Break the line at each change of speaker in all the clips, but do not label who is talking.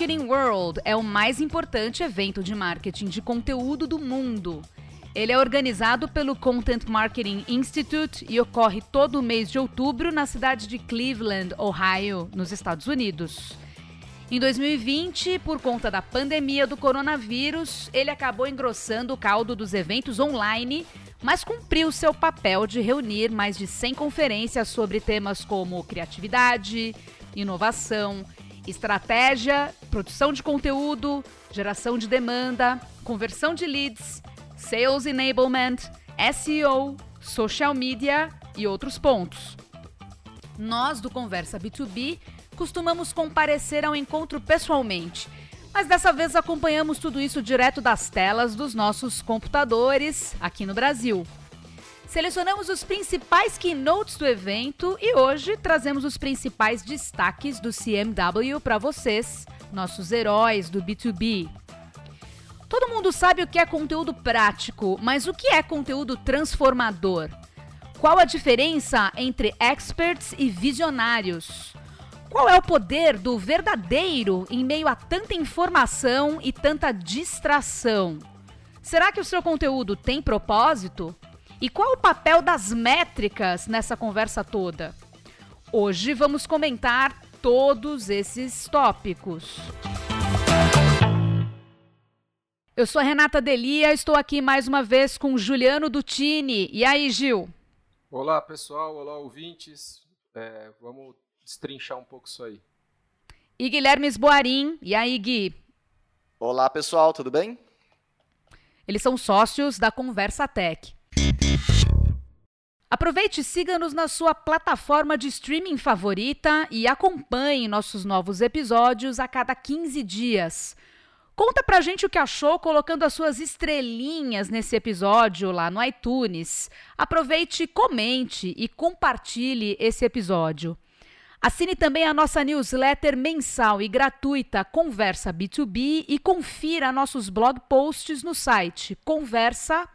Marketing World é o mais importante evento de marketing de conteúdo do mundo. Ele é organizado pelo Content Marketing Institute e ocorre todo mês de outubro na cidade de Cleveland, Ohio, nos Estados Unidos. Em 2020, por conta da pandemia do coronavírus, ele acabou engrossando o caldo dos eventos online, mas cumpriu seu papel de reunir mais de 100 conferências sobre temas como criatividade, inovação, estratégia, produção de conteúdo, geração de demanda, conversão de leads, sales enablement, SEO, social media e outros pontos. Nós do Conversa B2B costumamos comparecer ao encontro pessoalmente, mas dessa vez acompanhamos tudo isso direto das telas dos nossos computadores aqui no Brasil. Selecionamos os principais keynotes do evento e hoje trazemos os principais destaques do CMW para vocês, nossos heróis do B2B. Todo mundo sabe o que é conteúdo prático, mas o que é conteúdo transformador? Qual a diferença entre experts e visionários? Qual é o poder do verdadeiro em meio a tanta informação e tanta distração? Será que o seu conteúdo tem propósito? E qual o papel das métricas nessa conversa toda? Hoje vamos comentar todos esses tópicos. Eu sou a Renata Delia, estou aqui mais uma vez com Juliano Dutini. E aí, Gil?
Olá, pessoal. Olá, ouvintes. É, vamos destrinchar um pouco isso aí.
E Guilherme Esboarim. E aí, Gui?
Olá, pessoal, tudo bem?
Eles são sócios da Conversa Tech. Aproveite e siga-nos na sua plataforma de streaming favorita e acompanhe nossos novos episódios a cada 15 dias. Conta pra gente o que achou colocando as suas estrelinhas nesse episódio lá no iTunes. Aproveite, comente e compartilhe esse episódio. Assine também a nossa newsletter mensal e gratuita Conversa B2B e confira nossos blog posts no site conversa.tech.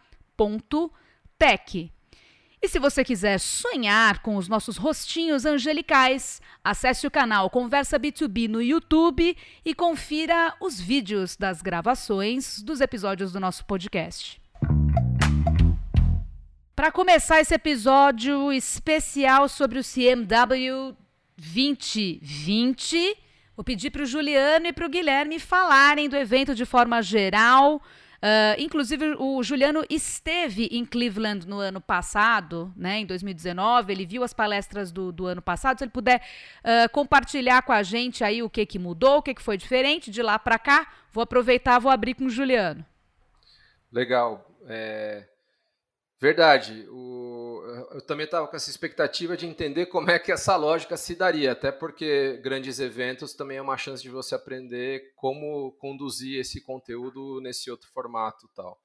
E se você quiser sonhar com os nossos rostinhos angelicais, acesse o canal Conversa B2B no YouTube e confira os vídeos das gravações dos episódios do nosso podcast. Para começar esse episódio especial sobre o CMW 2020. Vou pedir para o Juliano e para o Guilherme falarem do evento de forma geral. Uh, inclusive, o Juliano esteve em Cleveland no ano passado, né, em 2019. Ele viu as palestras do, do ano passado. Se ele puder uh, compartilhar com a gente aí o que, que mudou, o que, que foi diferente de lá para cá, vou aproveitar vou abrir com o Juliano.
Legal. É... Verdade. O, eu também estava com essa expectativa de entender como é que essa lógica se daria, até porque grandes eventos também é uma chance de você aprender como conduzir esse conteúdo nesse outro formato tal.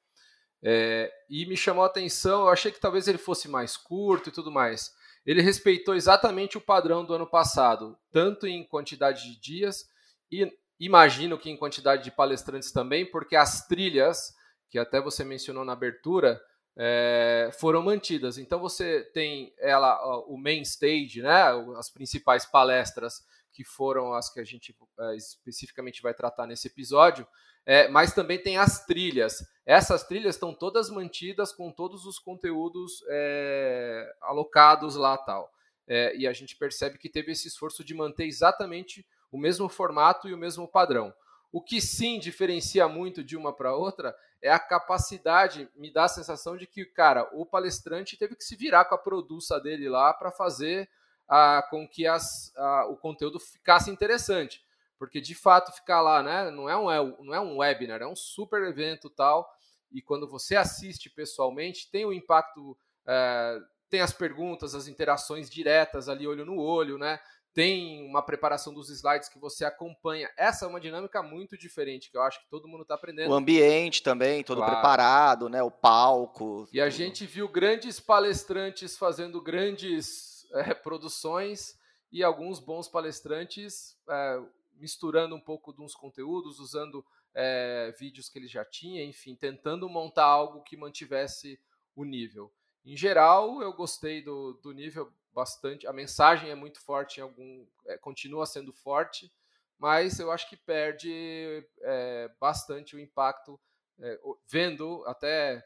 É, e me chamou a atenção, eu achei que talvez ele fosse mais curto e tudo mais. Ele respeitou exatamente o padrão do ano passado, tanto em quantidade de dias e imagino que em quantidade de palestrantes também, porque as trilhas, que até você mencionou na abertura, é, foram mantidas. Então você tem ela, o main stage, né, as principais palestras que foram as que a gente é, especificamente vai tratar nesse episódio, é, mas também tem as trilhas. Essas trilhas estão todas mantidas com todos os conteúdos é, alocados lá tal. É, e a gente percebe que teve esse esforço de manter exatamente o mesmo formato e o mesmo padrão. O que sim diferencia muito de uma para outra é a capacidade, me dá a sensação de que, cara, o palestrante teve que se virar com a produção dele lá para fazer a, com que as, a, o conteúdo ficasse interessante. Porque de fato ficar lá, né? Não é um, é, não é um webinar, é um super evento tal. E quando você assiste pessoalmente, tem o impacto, é, tem as perguntas, as interações diretas ali, olho no olho, né? Tem uma preparação dos slides que você acompanha. Essa é uma dinâmica muito diferente, que eu acho que todo mundo está aprendendo.
O ambiente também, todo claro. preparado, né? O palco.
E tudo. a gente viu grandes palestrantes fazendo grandes é, produções e alguns bons palestrantes é, misturando um pouco de uns conteúdos, usando é, vídeos que ele já tinha, enfim, tentando montar algo que mantivesse o nível. Em geral, eu gostei do, do nível bastante. A mensagem é muito forte, em algum, é, continua sendo forte. mas eu acho que perde é, bastante o impacto, é, vendo até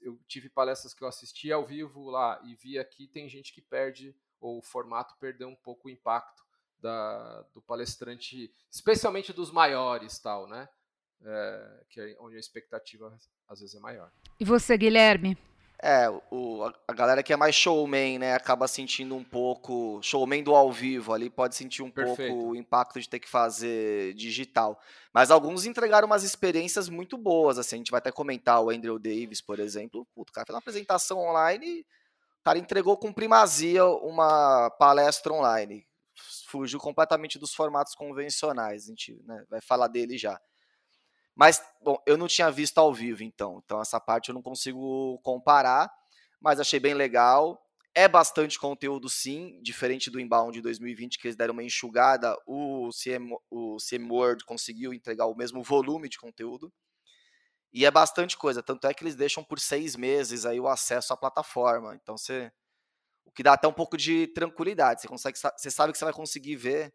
eu tive palestras que eu assisti ao vivo lá e vi aqui tem gente que perde ou o formato perdeu um pouco o impacto da, do palestrante, especialmente dos maiores, tal, né? É, que é onde a expectativa às vezes é maior.
E você, Guilherme?
É, o, a galera que é mais showman, né, acaba sentindo um pouco. Showman do ao vivo ali pode sentir um Perfeito. pouco o impacto de ter que fazer digital. Mas alguns entregaram umas experiências muito boas, assim. A gente vai até comentar o Andrew Davis, por exemplo. Puto, o cara fez uma apresentação online o cara entregou com primazia uma palestra online. Fugiu completamente dos formatos convencionais. A gente né, vai falar dele já. Mas, bom, eu não tinha visto ao vivo, então. Então, essa parte eu não consigo comparar, mas achei bem legal. É bastante conteúdo, sim, diferente do Inbound de 2020, que eles deram uma enxugada. O CM, o CM Word conseguiu entregar o mesmo volume de conteúdo. E é bastante coisa, tanto é que eles deixam por seis meses aí o acesso à plataforma. Então, você. O que dá até um pouco de tranquilidade. Você, consegue, você sabe que você vai conseguir ver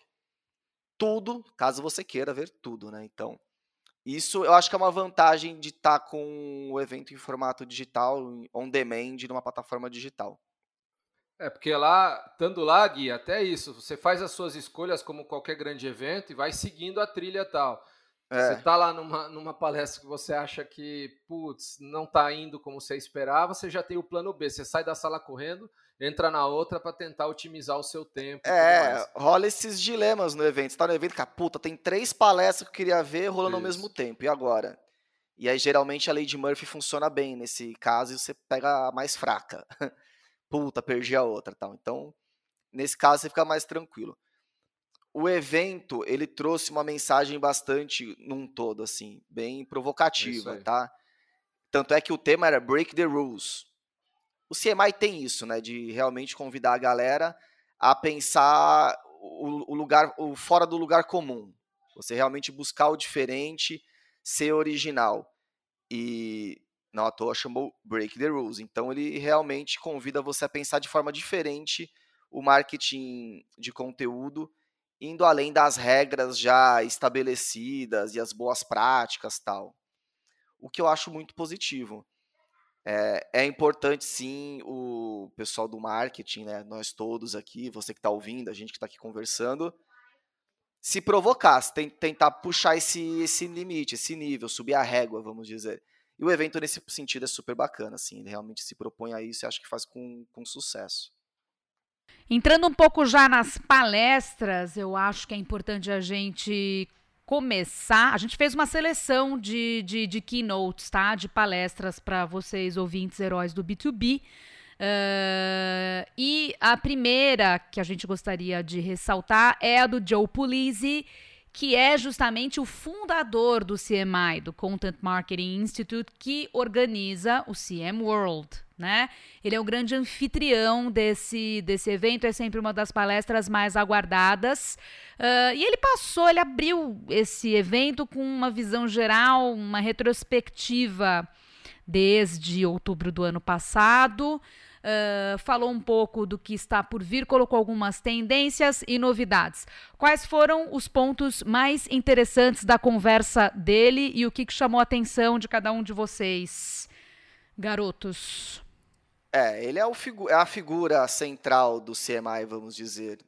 tudo, caso você queira ver tudo, né? Então, isso eu acho que é uma vantagem de estar tá com o evento em formato digital, on demand, numa plataforma digital.
É, porque lá, estando lá, Gui, até isso, você faz as suas escolhas como qualquer grande evento e vai seguindo a trilha tal. É. Você está lá numa, numa palestra que você acha que, putz, não está indo como você esperava, você já tem o plano B. Você sai da sala correndo, entra na outra para tentar otimizar o seu tempo.
É, rola esses dilemas no evento. Você tá no evento, cara, puta, tem três palestras que eu queria ver rolando Isso. ao mesmo tempo. E agora? E aí, geralmente, a lei de Murphy funciona bem nesse caso e você pega a mais fraca. puta, perdi a outra tal. Então, nesse caso, você fica mais tranquilo. O evento, ele trouxe uma mensagem bastante, num todo, assim, bem provocativa, tá? Tanto é que o tema era Break the Rules o CMI tem isso, né, de realmente convidar a galera a pensar o, o lugar, o fora do lugar comum. Você realmente buscar o diferente, ser original. E não à toa chamou Break the Rules. Então ele realmente convida você a pensar de forma diferente o marketing de conteúdo, indo além das regras já estabelecidas e as boas práticas tal. O que eu acho muito positivo. É, é, importante sim o pessoal do marketing, né, nós todos aqui, você que está ouvindo, a gente que está aqui conversando, se provocar, tentar puxar esse, esse limite, esse nível, subir a régua, vamos dizer. E o evento nesse sentido é super bacana, assim, ele realmente se propõe a isso e acho que faz com, com sucesso.
Entrando um pouco já nas palestras, eu acho que é importante a gente começar, a gente fez uma seleção de, de, de keynotes, tá? De palestras para vocês, ouvintes heróis do B2B. Uh, e a primeira que a gente gostaria de ressaltar é a do Joe Pulizzi, que é justamente o fundador do CMI, do Content Marketing Institute, que organiza o CM World né? Ele é o grande anfitrião desse, desse evento, é sempre uma das palestras mais aguardadas. Uh, e ele passou, ele abriu esse evento com uma visão geral, uma retrospectiva desde outubro do ano passado. Uh, falou um pouco do que está por vir, colocou algumas tendências e novidades. Quais foram os pontos mais interessantes da conversa dele e o que, que chamou a atenção de cada um de vocês, garotos?
É, ele é, figu é a figura central do CMI, vamos dizer.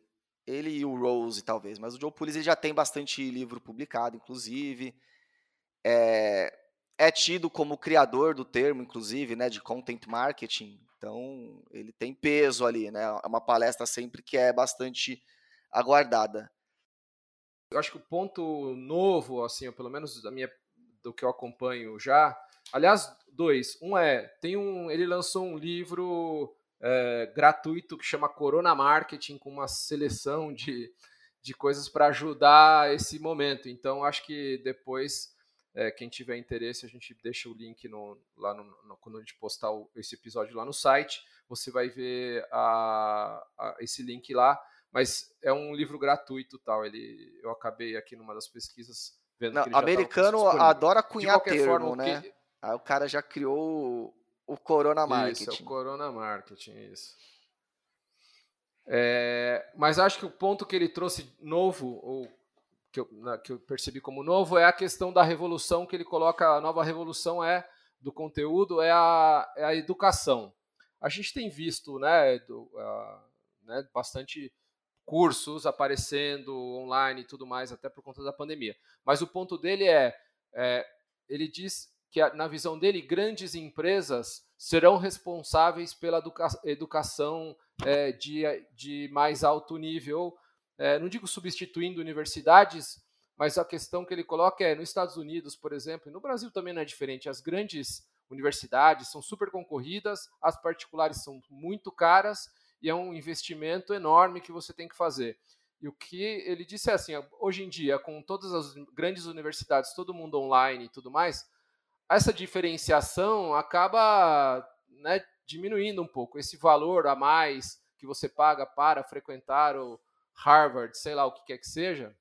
Ele e o Rose, talvez. Mas o Joe Pulizzi já tem bastante livro publicado, inclusive. É, é tido como criador do termo, inclusive, né, de content marketing. Então, ele tem peso ali, né? É uma palestra sempre que é bastante aguardada.
Eu acho que o ponto novo, assim, ou pelo menos da minha, do que eu acompanho já, Aliás, dois. Um é, tem um, ele lançou um livro é, gratuito que chama Corona Marketing, com uma seleção de, de coisas para ajudar esse momento. Então, acho que depois, é, quem tiver interesse, a gente deixa o link no, lá no, no, quando a gente postar o, esse episódio lá no site. Você vai ver a, a, esse link lá. Mas é um livro gratuito tal. Ele, eu acabei aqui numa das pesquisas vendo
Não,
que ele
americano adora cunhar termo, forma, né? Que, Aí o cara já criou o, o Corona Marketing.
Isso, é o Corona Marketing, isso. É, mas acho que o ponto que ele trouxe novo, ou que eu, na, que eu percebi como novo é a questão da revolução que ele coloca. A nova revolução é do conteúdo é a, é a educação. A gente tem visto, né, do, né, bastante cursos aparecendo online e tudo mais, até por conta da pandemia. Mas o ponto dele é, é ele diz que na visão dele grandes empresas serão responsáveis pela educa educação é, de, de mais alto nível é, não digo substituindo universidades, mas a questão que ele coloca é: nos Estados Unidos, por exemplo, e no Brasil também não é diferente, as grandes universidades são super concorridas, as particulares são muito caras e é um investimento enorme que você tem que fazer. E o que ele disse é assim: hoje em dia, com todas as grandes universidades, todo mundo online e tudo mais, essa diferenciação acaba né, diminuindo um pouco. Esse valor a mais que você paga para frequentar o, Harvard, sei lá o que quer que seja,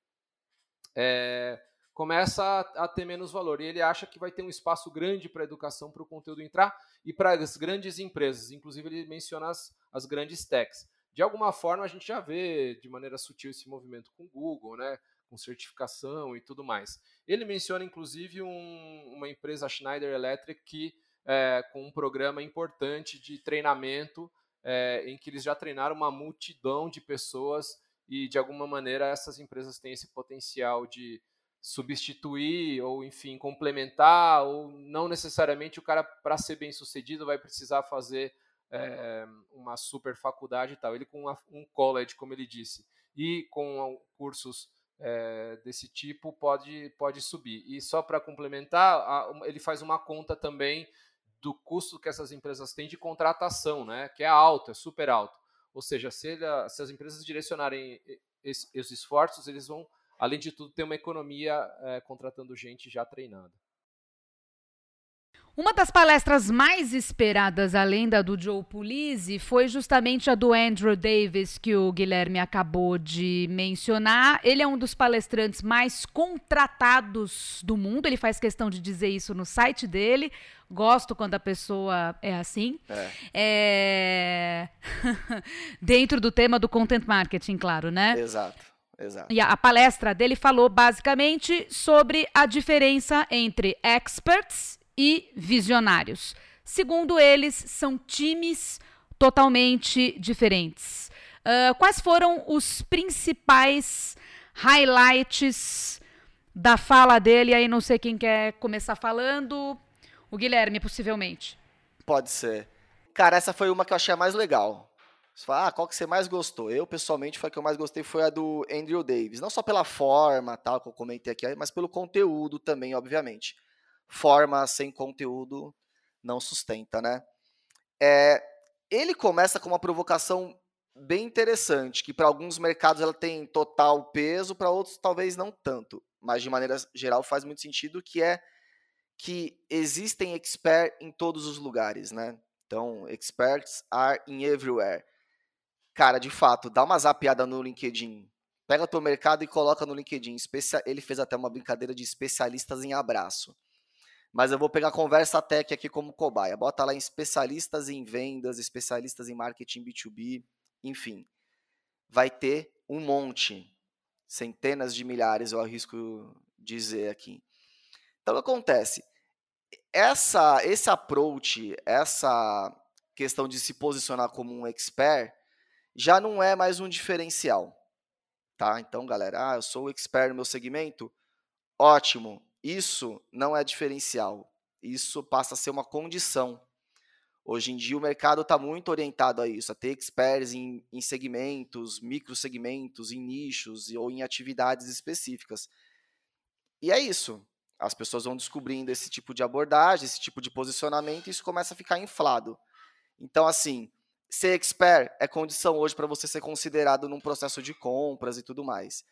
é, começa a, a, ter menos valor. E ele acha que vai ter um espaço grande para a educação, para o conteúdo entrar e para as grandes empresas. Inclusive, ele menciona as, as grandes techs. De alguma forma, a gente já vê de maneira sutil esse movimento com o Google, né? com certificação e tudo mais. Ele menciona, inclusive, um, uma empresa, a Schneider Electric, que é, com um programa importante de treinamento, é, em que eles já treinaram uma multidão de pessoas e de alguma maneira essas empresas têm esse potencial de substituir ou enfim complementar ou não necessariamente o cara para ser bem sucedido vai precisar fazer é, uma super faculdade e tal. Ele com uma, um college como ele disse e com cursos é, desse tipo pode pode subir. E só para complementar a, ele faz uma conta também do custo que essas empresas têm de contratação né que é alto é super alto ou seja, se, ele, se as empresas direcionarem esses esforços, eles vão, além de tudo, ter uma economia é, contratando gente já treinada.
Uma das palestras mais esperadas, além da do Joe Pulizzi, foi justamente a do Andrew Davis, que o Guilherme acabou de mencionar. Ele é um dos palestrantes mais contratados do mundo, ele faz questão de dizer isso no site dele. Gosto quando a pessoa é assim. É. É... Dentro do tema do content marketing, claro, né?
Exato. Exato.
E a, a, palestra dele falou basicamente sobre a diferença entre experts e visionários. Segundo eles, são times totalmente diferentes. Uh, quais foram os principais highlights da fala dele? Aí não sei quem quer começar falando. O Guilherme, possivelmente.
Pode ser. Cara, essa foi uma que eu achei a mais legal. Você fala, ah, qual que você mais gostou? Eu, pessoalmente, foi a que eu mais gostei foi a do Andrew Davis. Não só pela forma, tal, que eu comentei aqui, mas pelo conteúdo também, obviamente forma sem conteúdo não sustenta, né? É, ele começa com uma provocação bem interessante, que para alguns mercados ela tem total peso, para outros talvez não tanto, mas de maneira geral faz muito sentido, que é que existem experts em todos os lugares, né? Então, experts are in everywhere. Cara, de fato, dá uma zapiada no LinkedIn. Pega teu mercado e coloca no LinkedIn. Ele fez até uma brincadeira de especialistas em abraço mas eu vou pegar a Conversa Tech aqui como cobaia. Bota lá em especialistas em vendas, especialistas em marketing B2B, enfim. Vai ter um monte, centenas de milhares, eu arrisco dizer aqui. Então, o que acontece? Essa, esse approach, essa questão de se posicionar como um expert, já não é mais um diferencial. Tá? Então, galera, ah, eu sou o expert no meu segmento, ótimo, isso não é diferencial. Isso passa a ser uma condição. Hoje em dia o mercado está muito orientado a isso, a ter experts em, em segmentos, microsegmentos, em nichos ou em atividades específicas. E é isso. As pessoas vão descobrindo esse tipo de abordagem, esse tipo de posicionamento, e isso começa a ficar inflado. Então, assim, ser expert é condição hoje para você ser considerado num processo de compras e tudo mais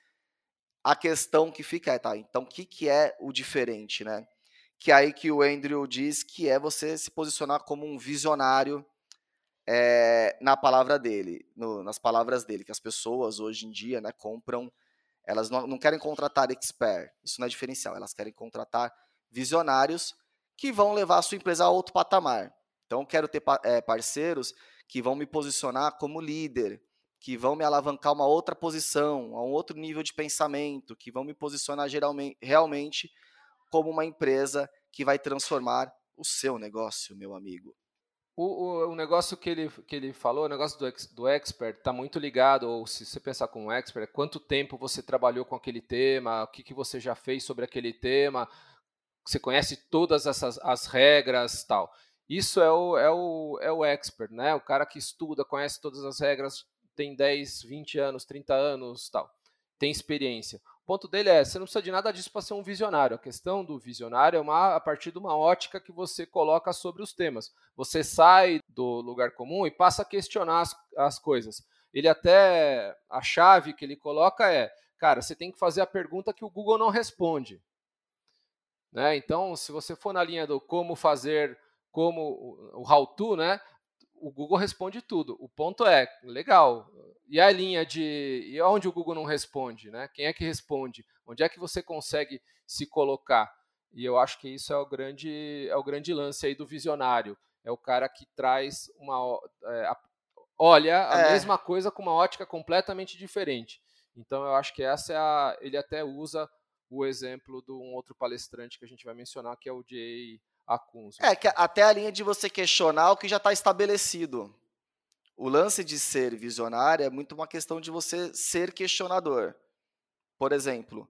a questão que fica é, tá, então o que, que é o diferente, né? Que é aí que o Andrew diz que é você se posicionar como um visionário é, na palavra dele, no, nas palavras dele, que as pessoas hoje em dia, né, compram, elas não, não querem contratar expert, isso não é diferencial, elas querem contratar visionários que vão levar a sua empresa a outro patamar. Então, quero ter é, parceiros que vão me posicionar como líder, que vão me alavancar uma outra posição, a um outro nível de pensamento, que vão me posicionar geralmente, realmente como uma empresa que vai transformar o seu negócio, meu amigo.
O, o, o, negócio que ele, que ele falou, o negócio do, do expert, está muito ligado, ou se você pensar como um expert, é quanto tempo você trabalhou com aquele tema, o que, que você já fez sobre aquele tema, você conhece todas essas as regras tal. Isso é o, é, o, é o expert, né? O cara que estuda, conhece todas as regras, tem 10, 20 anos, 30 anos tal, tem experiência ponto dele é, você não precisa de nada disso para ser um visionário. A questão do visionário é uma, a partir de uma ótica que você coloca sobre os temas. Você sai do lugar comum e passa a questionar as, as coisas. Ele até, a chave que ele coloca é, cara, você tem que fazer a pergunta que o Google não responde. Né? Então, se você for na linha do como fazer, como o how to, né? O Google responde tudo. O ponto é, legal, e a linha de. E onde o Google não responde? Né? Quem é que responde? Onde é que você consegue se colocar? E eu acho que isso é o grande, é o grande lance aí do visionário. É o cara que traz uma. É, a, olha a é. mesma coisa com uma ótica completamente diferente. Então eu acho que essa é a. Ele até usa o exemplo de um outro palestrante que a gente vai mencionar, que é o Jay Akunzo.
É, que até a linha de você questionar o que já está estabelecido. O lance de ser visionário é muito uma questão de você ser questionador. Por exemplo,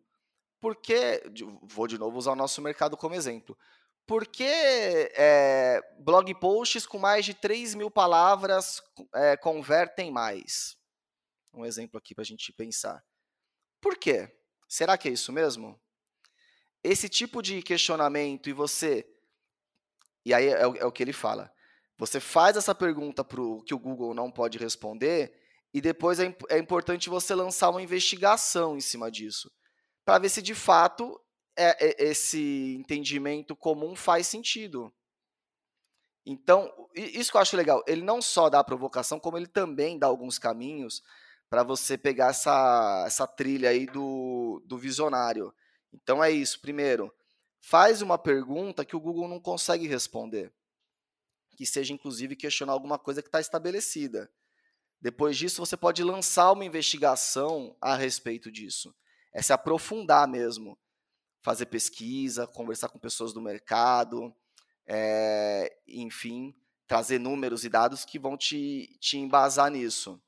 por que. Vou de novo usar o nosso mercado como exemplo. Por que é, blog posts com mais de 3 mil palavras é, convertem mais? Um exemplo aqui para a gente pensar. Por quê? Será que é isso mesmo? Esse tipo de questionamento e você e aí é, é o que ele fala. Você faz essa pergunta para o que o Google não pode responder e depois é, é importante você lançar uma investigação em cima disso para ver se de fato é, é, esse entendimento comum faz sentido. Então, isso que eu acho legal, ele não só dá a provocação, como ele também dá alguns caminhos para você pegar essa, essa trilha aí do, do visionário. Então é isso. Primeiro, faz uma pergunta que o Google não consegue responder, que seja inclusive questionar alguma coisa que está estabelecida. Depois disso, você pode lançar uma investigação a respeito disso. É se aprofundar mesmo, fazer pesquisa, conversar com pessoas do mercado, é, enfim, trazer números e dados que vão te, te embasar nisso.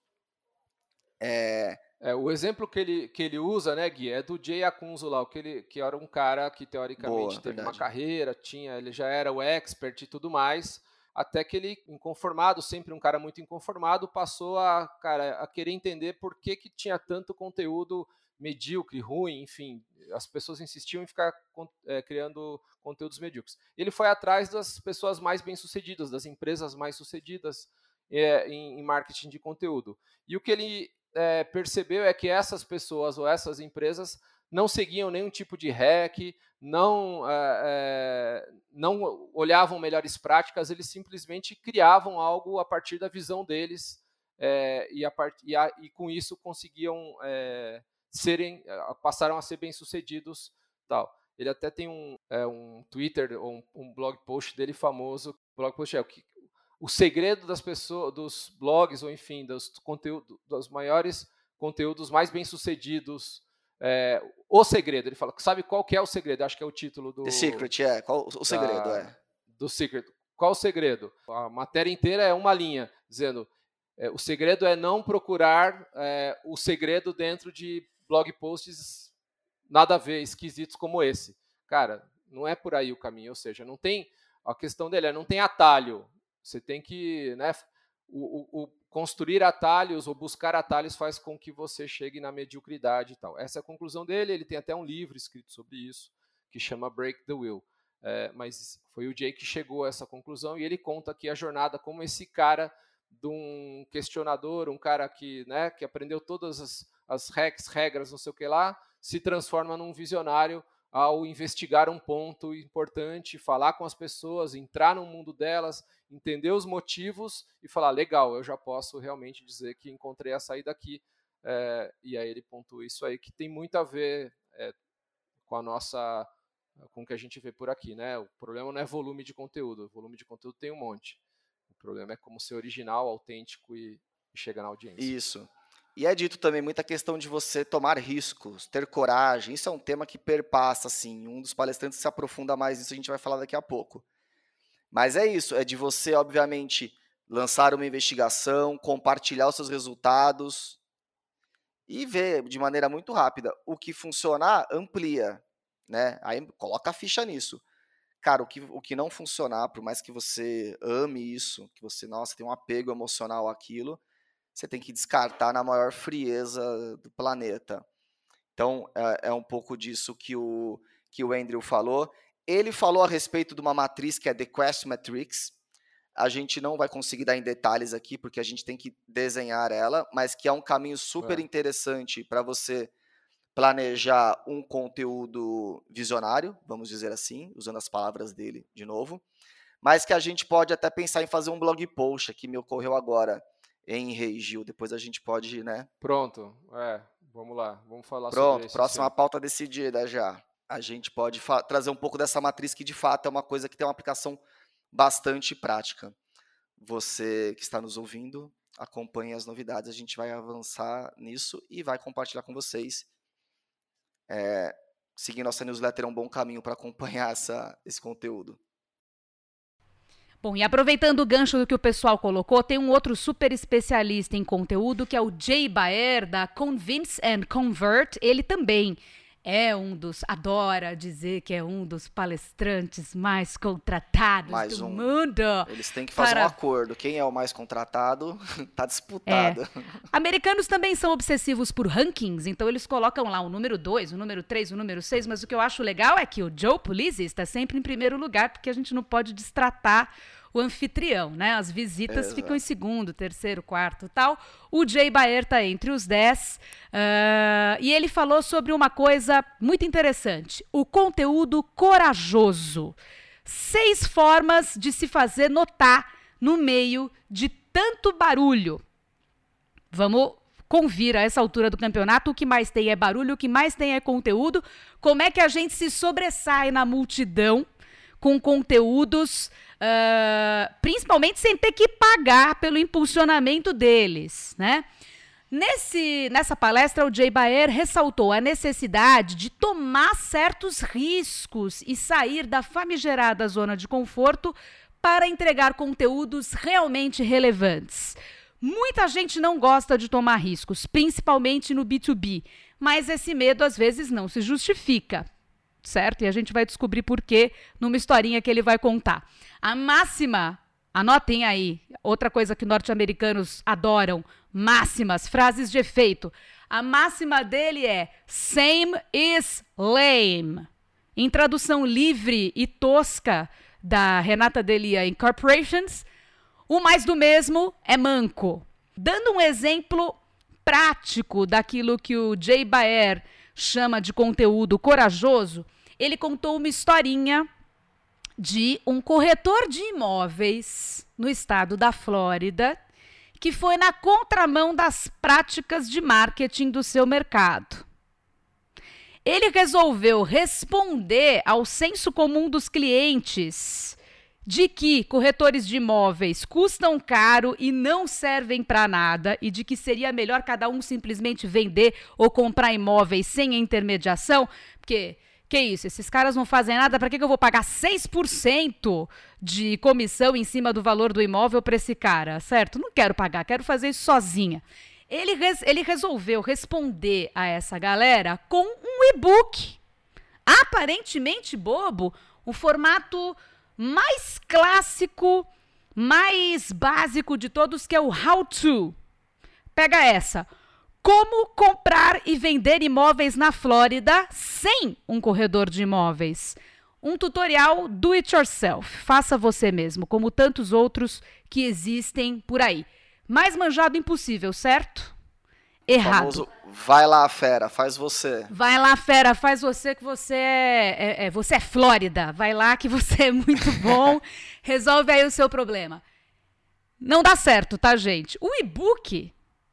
É, é, o exemplo que ele, que ele usa, né, Gui, é do Jay Akunzo lá, que, ele, que era um cara que teoricamente Boa, teve verdade. uma carreira, tinha, ele já era o expert e tudo mais, até que ele, inconformado, sempre um cara muito inconformado, passou a, cara, a querer entender por que, que tinha tanto conteúdo medíocre, ruim, enfim, as pessoas insistiam em ficar é, criando conteúdos medíocres. Ele foi atrás das pessoas mais bem-sucedidas, das empresas mais sucedidas é, em, em marketing de conteúdo. E o que ele é, percebeu é que essas pessoas ou essas empresas não seguiam nenhum tipo de hack, não, é, não olhavam melhores práticas, eles simplesmente criavam algo a partir da visão deles é, e, a e, a, e, com isso conseguiam serem, passaram a ser bem-sucedidos. tal. Ele até tem um, um Twitter, um, um blog post dele famoso, blog post é o que o segredo das pessoas, dos blogs, ou enfim, dos conteúdos, dos maiores conteúdos mais bem sucedidos. É, o segredo, ele fala, sabe qual que é o segredo? Acho que é o título do.
The Secret, é. Qual o segredo, da, é.
Do Secret. Qual o segredo? A matéria inteira é uma linha, dizendo é, o segredo é não procurar é, o segredo dentro de blog posts nada a ver, esquisitos como esse. Cara, não é por aí o caminho, ou seja, não tem. A questão dele é não tem atalho. Você tem que, né, o, o, o, construir atalhos ou buscar atalhos faz com que você chegue na mediocridade e tal. Essa é a conclusão dele. Ele tem até um livro escrito sobre isso que chama Break the Wheel. É, mas foi o Jay que chegou a essa conclusão e ele conta aqui a jornada como esse cara de um questionador, um cara que, né, que aprendeu todas as, as hacks, regras, não sei o que lá, se transforma num visionário ao investigar um ponto importante, falar com as pessoas, entrar no mundo delas, entender os motivos e falar, legal, eu já posso realmente dizer que encontrei a saída aqui. É, e aí ele pontua isso aí, que tem muito a ver é, com a nossa, com o que a gente vê por aqui, né? O problema não é volume de conteúdo, o volume de conteúdo tem um monte. O problema é como ser original, autêntico e, e chegar na audiência.
Isso. E é dito também muita questão de você tomar riscos, ter coragem. Isso é um tema que perpassa, assim. Um dos palestrantes se aprofunda mais nisso, a gente vai falar daqui a pouco. Mas é isso, é de você, obviamente, lançar uma investigação, compartilhar os seus resultados e ver de maneira muito rápida. O que funcionar, amplia, né? Aí coloca a ficha nisso. Cara, o que, o que não funcionar, por mais que você ame isso, que você, nossa, tem um apego emocional àquilo, você tem que descartar na maior frieza do planeta. Então, é, é um pouco disso que o, que o Andrew falou. Ele falou a respeito de uma matriz que é The Quest Matrix. A gente não vai conseguir dar em detalhes aqui, porque a gente tem que desenhar ela, mas que é um caminho super é. interessante para você planejar um conteúdo visionário, vamos dizer assim, usando as palavras dele de novo, mas que a gente pode até pensar em fazer um blog post, que me ocorreu agora em Rei Gil, depois a gente pode, né?
Pronto, é, vamos lá, vamos falar
Pronto, sobre
isso.
Pronto, próxima pauta decidida já. A gente pode trazer um pouco dessa matriz que de fato é uma coisa que tem uma aplicação bastante prática. Você que está nos ouvindo, acompanhe as novidades, a gente vai avançar nisso e vai compartilhar com vocês é, seguir nossa newsletter é um bom caminho para acompanhar essa, esse conteúdo.
Bom, e aproveitando o gancho do que o pessoal colocou, tem um outro super especialista em conteúdo que é o Jay Baer, da Convince and Convert. Ele também é um dos, adora dizer que é um dos palestrantes mais contratados mais do um. mundo.
Eles têm que fazer para... um acordo. Quem é o mais contratado está disputado.
É. Americanos também são obsessivos por rankings, então eles colocam lá o número 2, o número 3, o número 6, mas o que eu acho legal é que o Joe Pulizzi está sempre em primeiro lugar, porque a gente não pode destratar o anfitrião, né? As visitas Exato. ficam em segundo, terceiro, quarto tal. O Jay Baer está entre os dez. Uh, e ele falou sobre uma coisa muito interessante: o conteúdo corajoso. Seis formas de se fazer notar no meio de tanto barulho. Vamos convir a essa altura do campeonato. O que mais tem é barulho, o que mais tem é conteúdo. Como é que a gente se sobressai na multidão com conteúdos uh, principalmente sem ter que pagar pelo impulsionamento deles, né? Nesse, nessa palestra, o Jay Baer ressaltou a necessidade de tomar certos riscos e sair da famigerada zona de conforto para entregar conteúdos realmente relevantes. Muita gente não gosta de tomar riscos, principalmente no B2B, mas esse medo às vezes não se justifica certo? E a gente vai descobrir por quê numa historinha que ele vai contar. A máxima, anotem aí, outra coisa que norte-americanos adoram, máximas, frases de efeito. A máxima dele é same is lame. Em tradução livre e tosca da Renata Delia Incorporations, o mais do mesmo é manco. Dando um exemplo prático daquilo que o Jay Baer chama de conteúdo corajoso, ele contou uma historinha de um corretor de imóveis no estado da Flórida que foi na contramão das práticas de marketing do seu mercado. Ele resolveu responder ao senso comum dos clientes de que corretores de imóveis custam caro e não servem para nada e de que seria melhor cada um simplesmente vender ou comprar imóveis sem intermediação, porque que isso? Esses caras não fazem nada, para que, eu vou pagar 6% de comissão em cima do valor do imóvel para esse cara, certo? Não quero pagar, quero fazer isso sozinha. Ele, res, ele resolveu responder a essa galera com um e-book, aparentemente bobo, o formato mais clássico, mais básico de todos, que é o How To. Pega essa. Como comprar e vender imóveis na Flórida sem um corredor de imóveis. Um tutorial do it yourself, faça você mesmo, como tantos outros que existem por aí. Mais manjado impossível, certo? Errado. Famoso,
vai lá, fera, faz você.
Vai lá, fera, faz você que você é, é, é você é Flórida. Vai lá que você é muito bom. resolve aí o seu problema. Não dá certo, tá, gente? O e-book,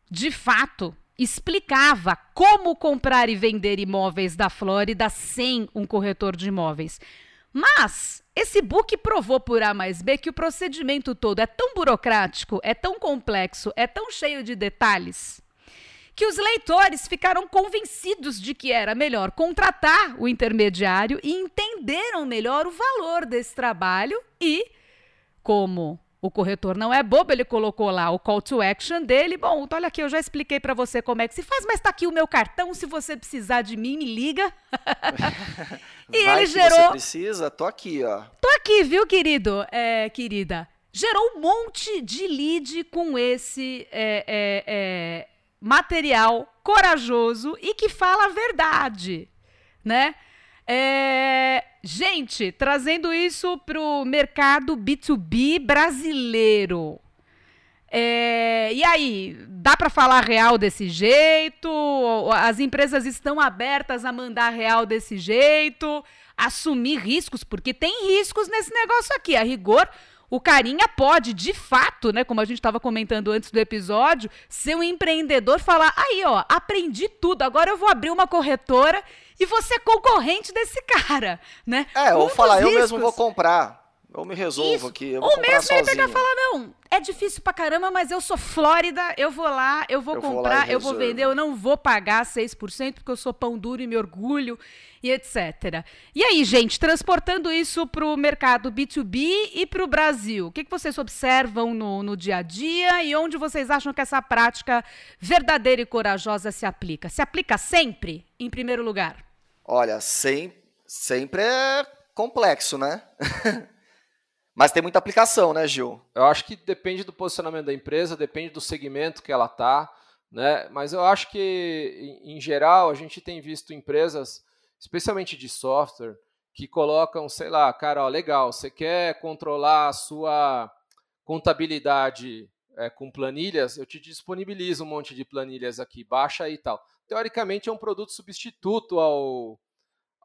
de fato, explicava como comprar e vender imóveis da Flórida sem um corretor de imóveis. Mas esse book provou por A mais B que o procedimento todo é tão burocrático, é tão complexo, é tão cheio de detalhes, que os leitores ficaram convencidos de que era melhor contratar o intermediário e entenderam melhor o valor desse trabalho e, como o corretor não é bobo, ele colocou lá o call to action dele. Bom, olha aqui, eu já expliquei para você como é que se faz, mas está aqui o meu cartão. Se você precisar de mim, me liga.
e Vai ele gerou. Você precisa? Tô aqui, ó.
Tô aqui, viu, querido? É, querida. Gerou um monte de lead com esse é, é, é material corajoso e que fala a verdade, né? É, gente, trazendo isso para o mercado B2B brasileiro. É, e aí, dá para falar real desse jeito? As empresas estão abertas a mandar real desse jeito? Assumir riscos, porque tem riscos nesse negócio aqui. A rigor, o carinha pode, de fato, né, como a gente estava comentando antes do episódio, ser um empreendedor falar: aí, ó, aprendi tudo, agora eu vou abrir uma corretora e você é concorrente desse cara, né?
É, um ou falar, eu mesmo vou comprar. Eu me resolvo Isso. aqui. Eu vou Ou mesmo
ele pegar e falar, não, é difícil pra caramba, mas eu sou Flórida, eu vou lá, eu vou eu comprar, vou eu vou vender, eu não vou pagar 6%, porque eu sou pão duro e me orgulho, e etc. E aí, gente, transportando isso pro mercado B2B e pro Brasil, o que, que vocês observam no, no dia a dia e onde vocês acham que essa prática verdadeira e corajosa se aplica? Se aplica sempre, em primeiro lugar?
Olha, sem, sempre é complexo, né? Mas tem muita aplicação, né, Gil?
Eu acho que depende do posicionamento da empresa, depende do segmento que ela está, né? Mas eu acho que, em geral, a gente tem visto empresas, especialmente de software, que colocam, sei lá, cara, ó, legal, você quer controlar a sua contabilidade é, com planilhas, eu te disponibilizo um monte de planilhas aqui, baixa e tal teoricamente é um produto substituto ao,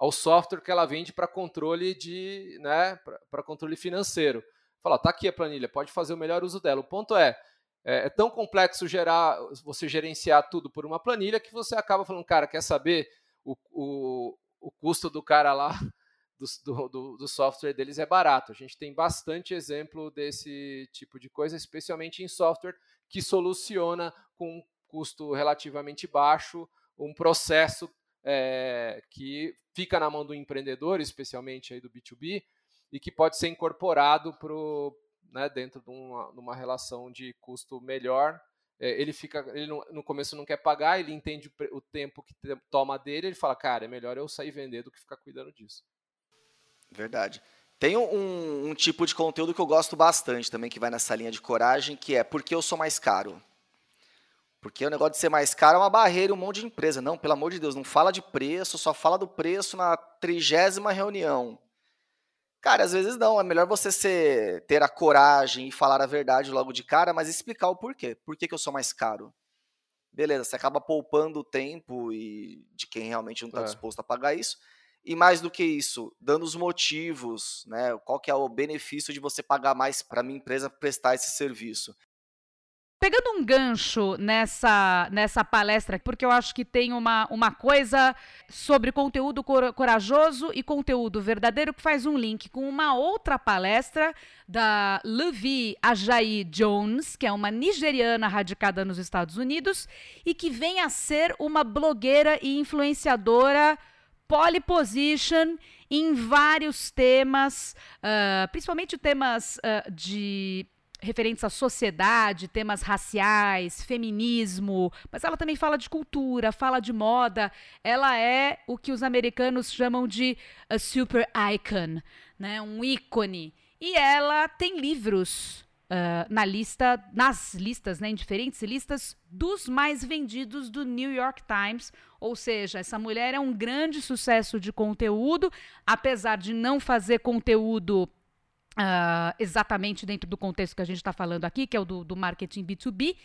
ao software que ela vende para controle de, né, para controle financeiro. Fala, tá aqui a planilha, pode fazer o melhor uso dela. O ponto é, é, é, tão complexo gerar, você gerenciar tudo por uma planilha que você acaba falando, cara, quer saber o, o, o custo do cara lá do, do, do, software deles é barato. A gente tem bastante exemplo desse tipo de coisa, especialmente em software que soluciona com custo relativamente baixo, um processo é, que fica na mão do empreendedor, especialmente aí do B2B, e que pode ser incorporado pro, né, dentro de uma, de uma, relação de custo melhor. É, ele fica, ele no, no, começo não quer pagar, ele entende o, o tempo que toma dele, ele fala, cara, é melhor eu sair vender do que ficar cuidando disso.
Verdade. Tem um, um, tipo de conteúdo que eu gosto bastante também, que vai nessa linha de coragem, que é porque eu sou mais caro. Porque o negócio de ser mais caro é uma barreira, um monte de empresa. Não, pelo amor de Deus, não fala de preço, só fala do preço na trigésima reunião. Cara, às vezes não. É melhor você ser, ter a coragem e falar a verdade logo de cara, mas explicar o porquê. Por que, que eu sou mais caro? Beleza, você acaba poupando o tempo e de quem realmente não está é. disposto a pagar isso. E mais do que isso, dando os motivos, né? Qual que é o benefício de você pagar mais para minha empresa prestar esse serviço?
Pegando um gancho nessa, nessa palestra, porque eu acho que tem uma, uma coisa sobre conteúdo corajoso e conteúdo verdadeiro que faz um link com uma outra palestra da Levi Ajayi Jones, que é uma nigeriana radicada nos Estados Unidos e que vem a ser uma blogueira e influenciadora polyposition em vários temas, uh, principalmente temas uh, de referentes à sociedade, temas raciais, feminismo, mas ela também fala de cultura, fala de moda. Ela é o que os americanos chamam de a super icon, né? um ícone. E ela tem livros Uh, na lista, nas listas, né, em diferentes listas dos mais vendidos do New York Times. Ou seja, essa mulher é um grande sucesso de conteúdo, apesar de não fazer conteúdo Uh, exatamente dentro do contexto que a gente está falando aqui, que é o do, do marketing B2B. Uh,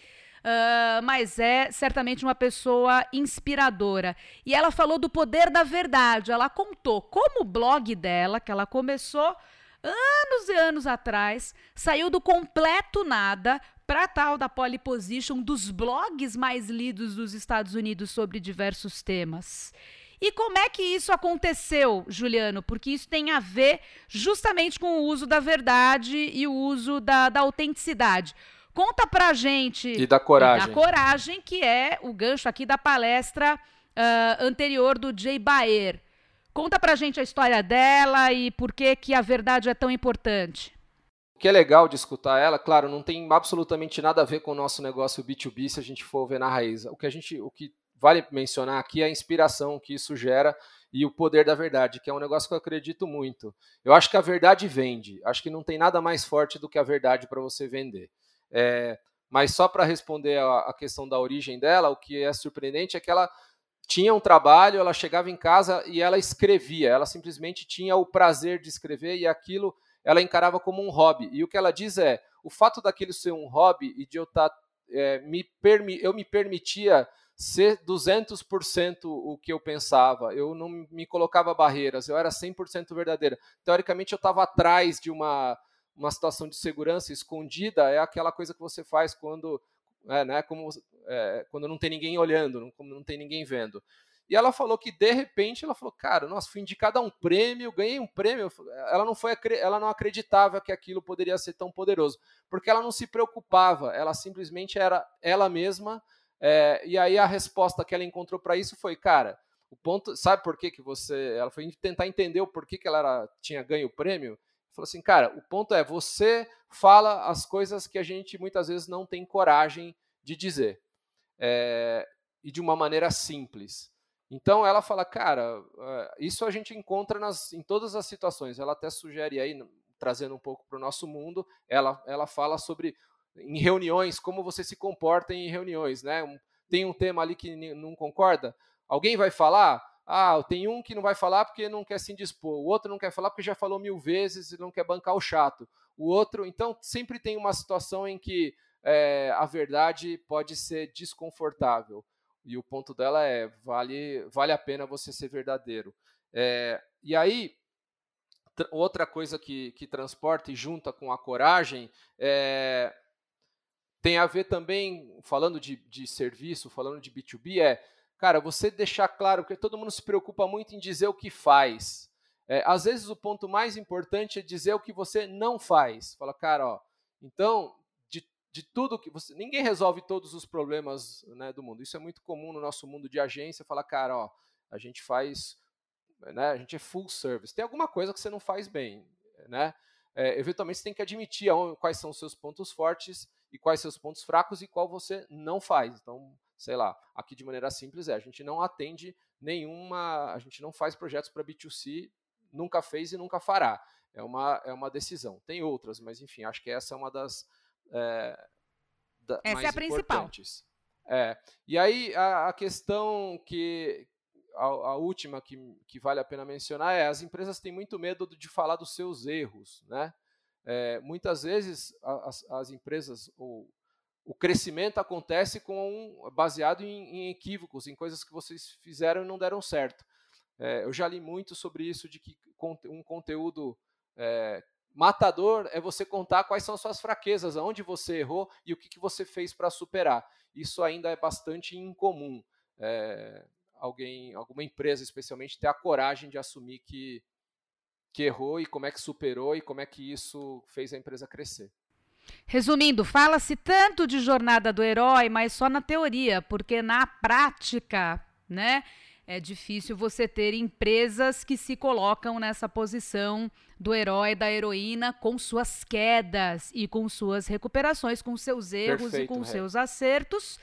ah, mas é certamente uma pessoa inspiradora. E ela falou do poder da verdade. Ela contou como o blog dela, que ela começou anos e anos atrás, saiu do completo nada para tal da pole position dos blogs mais lidos dos Estados Unidos sobre diversos temas. E como é que isso aconteceu, Juliano? Porque isso tem a ver justamente com o uso da verdade e o uso da, da autenticidade. Conta pra gente.
E da coragem.
E da coragem, que é o gancho aqui da palestra uh, anterior do Jay Baer. Conta pra gente a história dela e por que, que a verdade é tão importante.
O que é legal de escutar ela, claro, não tem absolutamente nada a ver com o nosso negócio B2B se a gente for ver na raiz. O que a gente, o que vale mencionar aqui a inspiração que isso gera e o poder da verdade, que é um negócio que eu acredito muito. Eu acho que a verdade vende. Acho que não tem nada mais forte do que a verdade para você vender. É, mas só para responder a, a, questão da origem dela, o que é surpreendente é que ela tinha um trabalho, ela chegava em casa e ela escrevia. Ela simplesmente tinha o prazer de escrever e aquilo ela encarava como um hobby. E o que ela diz é: o fato daquilo ser um hobby e de eu estar. Tá, é, me eu me permitia ser 200% o que eu pensava. Eu não me colocava barreiras, eu era 100% verdadeira. Teoricamente, eu estava atrás de uma, uma situação de segurança escondida, é aquela coisa que você faz quando, é, né, como, é, quando não tem ninguém olhando, não, não tem ninguém vendo. E ela falou que de repente ela falou, cara, nossa, fui indicada a um prêmio, ganhei um prêmio. Ela não foi, ela não acreditava que aquilo poderia ser tão poderoso, porque ela não se preocupava, ela simplesmente era ela mesma é, e aí a resposta que ela encontrou para isso foi, cara, o ponto, sabe por que, que você, ela foi tentar entender o porquê que ela era, tinha ganho o prêmio. Falou assim, cara, o ponto é você fala as coisas que a gente muitas vezes não tem coragem de dizer é, e de uma maneira simples. Então ela fala, cara, é, isso a gente encontra nas, em todas as situações. Ela até sugere aí, trazendo um pouco para o nosso mundo, ela, ela fala sobre em reuniões, como você se comporta em reuniões, né? tem um tema ali que não concorda, alguém vai falar? Ah, tem um que não vai falar porque não quer se indispor, o outro não quer falar porque já falou mil vezes e não quer bancar o chato. O outro, então, sempre tem uma situação em que é, a verdade pode ser desconfortável. E o ponto dela é: vale, vale a pena você ser verdadeiro. É, e aí, outra coisa que, que transporta e junta com a coragem é tem a ver também, falando de, de serviço, falando de B2B, é, cara, você deixar claro, porque todo mundo se preocupa muito em dizer o que faz. É, às vezes o ponto mais importante é dizer o que você não faz. Fala, cara, ó, então, de, de tudo que você. Ninguém resolve todos os problemas né, do mundo. Isso é muito comum no nosso mundo de agência. Fala, cara, ó, a gente faz. Né, a gente é full service. Tem alguma coisa que você não faz bem, né? É, eventualmente você tem que admitir quais são os seus pontos fortes e quais seus pontos fracos e qual você não faz. Então, sei lá, aqui de maneira simples é, a gente não atende nenhuma, a gente não faz projetos para B2C, nunca fez e nunca fará. É uma, é uma decisão. Tem outras, mas enfim, acho que essa é uma das é,
da, essa é a principal.
É. E aí a, a questão que a, a, última que, que vale a pena mencionar é as empresas têm muito medo de falar dos seus erros, né? É, muitas vezes as, as empresas, o, o crescimento acontece com baseado em, em, equívocos, em coisas que vocês fizeram e não deram certo. É, eu já li muito sobre isso, de que um conteúdo é, matador é você contar quais são as suas fraquezas, aonde você errou e o que, que você fez para superar. Isso ainda é bastante incomum. É, alguém, alguma empresa especialmente, ter a coragem de assumir que que errou e como é que superou e como é que isso fez a empresa crescer.
Resumindo, fala-se tanto de jornada do herói, mas só na teoria, porque na prática, né, é difícil você ter empresas que se colocam nessa posição do herói, da heroína, com suas quedas e com suas recuperações, com seus erros Perfeito, e com seus acertos,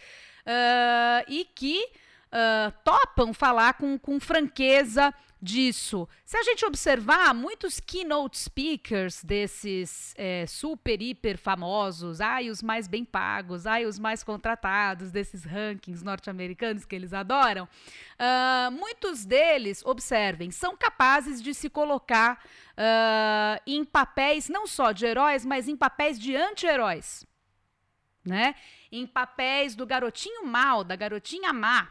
uh, e que uh, topam falar com, com franqueza disso. Se a gente observar, muitos keynote speakers desses é, super, hiper famosos, ai, os mais bem pagos, ai, os mais contratados desses rankings norte-americanos que eles adoram, uh, muitos deles, observem, são capazes de se colocar uh, em papéis não só de heróis, mas em papéis de anti-heróis. Né? Em papéis do garotinho mal, da garotinha má,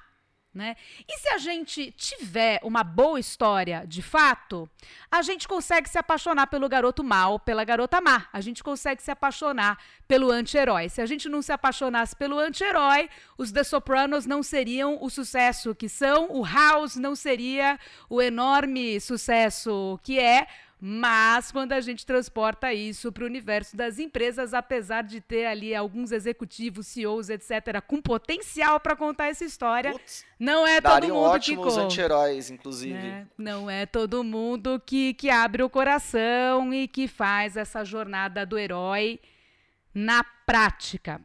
né? E se a gente tiver uma boa história de fato, a gente consegue se apaixonar pelo garoto mal, pela garota má. A gente consegue se apaixonar pelo anti-herói. Se a gente não se apaixonasse pelo anti-herói, os The Sopranos não seriam o sucesso que são, o House não seria o enorme sucesso que é, Mas quando a gente transporta isso para o universo das empresas, apesar de ter ali alguns executivos, CEOs, etc., com potencial para contar essa história, Putz, não é todo mundo
ótimos
que
anti-heróis, inclusive.
Né? Não é todo mundo que, que abre o coração e que faz essa jornada do herói na prática.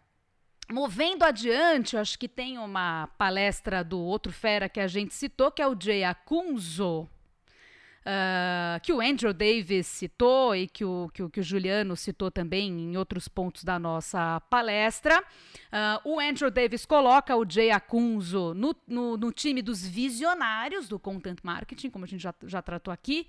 Movendo adiante, acho que tem uma palestra do outro fera que a gente citou, que é o Jay Acunzo, uh, que o Andrew Davis citou e que o, que o, que o Juliano citou também em outros pontos da nossa palestra. Uh, o Andrew Davis coloca o Jay Acunzo no, no, no, time dos visionários do content marketing, como a gente já, já tratou aqui.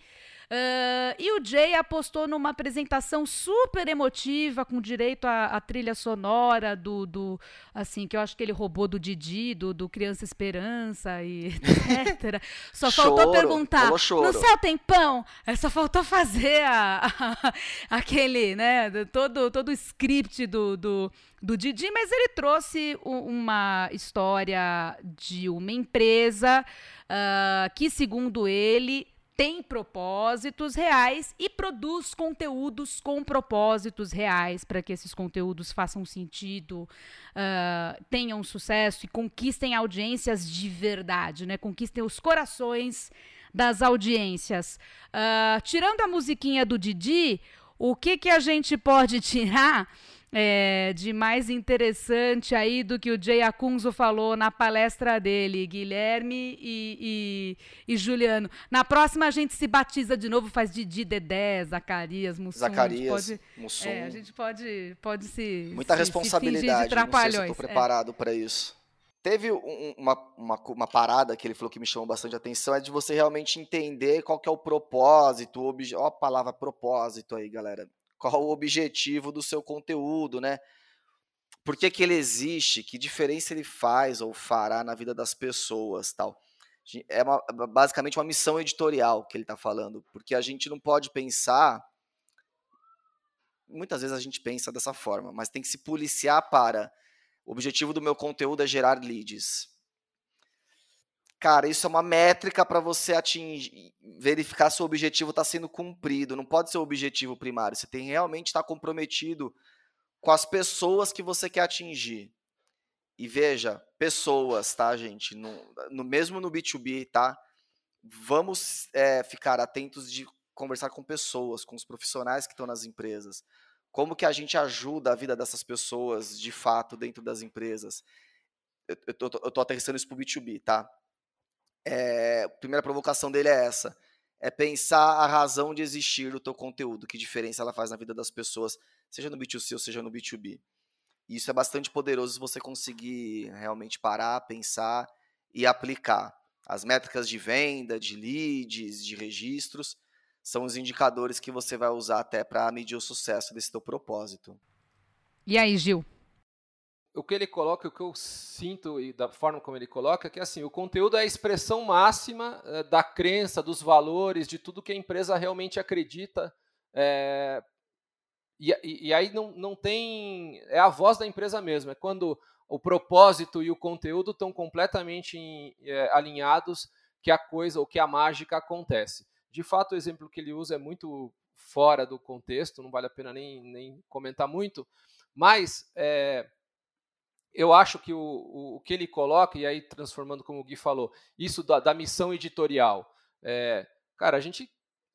Uh, e o Jay apostou numa apresentação super emotiva, com direito à, trilha sonora do, do. Assim, que eu acho que ele roubou do Didi, do, do Criança Esperança e etc. Só choro, faltou perguntar: no céu tem pão? É, só faltou fazer a, a, aquele, né? Todo, todo o script do, do, do Didi, mas ele trouxe uma história de uma empresa uh, que, segundo ele, tem propósitos reais e produz conteúdos com propósitos reais para que esses conteúdos façam sentido, uh, tenham sucesso e conquistem audiências de verdade, né? Conquistem os corações das audiências. Uh, tirando a musiquinha do Didi, o que, que a gente pode tirar? é, de mais interessante aí do que o Jay Acunzo falou na palestra dele, Guilherme e, e, e, Juliano. Na próxima a gente se batiza de novo, faz Didi, Dedé, Zacarias, Mussum.
Zacarias,
pode,
Mussum.
É, a gente pode, pode se
Muita
se,
responsabilidade,
se não sei se
estou preparado é. para isso. Teve um, uma, uma, uma, parada que ele falou que me chamou bastante atenção, é de você realmente entender qual que é o propósito, o obje... Ó a palavra propósito aí, galera qual o objetivo do seu conteúdo, né? Por que, que ele existe? Que diferença ele faz ou fará na vida das pessoas, tal? É uma, basicamente uma missão editorial que ele está falando, porque a gente não pode pensar. Muitas vezes a gente pensa dessa forma, mas tem que se policiar para. O objetivo do meu conteúdo é gerar leads. Cara, isso é uma métrica para você atingir, verificar se o objetivo está sendo cumprido. Não pode ser o objetivo primário. Você tem realmente estar tá comprometido com as pessoas que você quer atingir. E veja, pessoas, tá, gente? No, no mesmo no B2B, tá? Vamos é, ficar atentos de conversar com pessoas, com os profissionais que estão nas empresas. Como que a gente ajuda a vida dessas pessoas de fato dentro das empresas? Eu, eu tô aterrissando isso pro B2B, tá? é, a primeira provocação dele é essa. É pensar a razão de existir do teu conteúdo, que diferença ela faz na vida das pessoas, seja no B2C ou seja no B2B. E isso é bastante poderoso se você conseguir realmente parar, pensar e aplicar. As métricas de venda, de leads, de registros, são os indicadores que você vai usar até para medir o sucesso desse teu propósito.
E aí, Gil?
o que ele coloca, o que eu sinto e da forma como ele coloca, é que assim, o conteúdo é a expressão máxima é, da crença, dos valores, de tudo que a empresa realmente acredita. É, e, e, e, aí não, não tem. É a voz da empresa mesmo, é quando o propósito e o conteúdo estão completamente em, é, alinhados que a coisa ou que a mágica acontece. De fato, o exemplo que ele usa é muito fora do contexto, não vale a pena nem, nem comentar muito, mas é, eu acho que o, o, que ele coloca, e aí transformando como o Gui falou, isso da, da missão editorial. É, cara, a gente,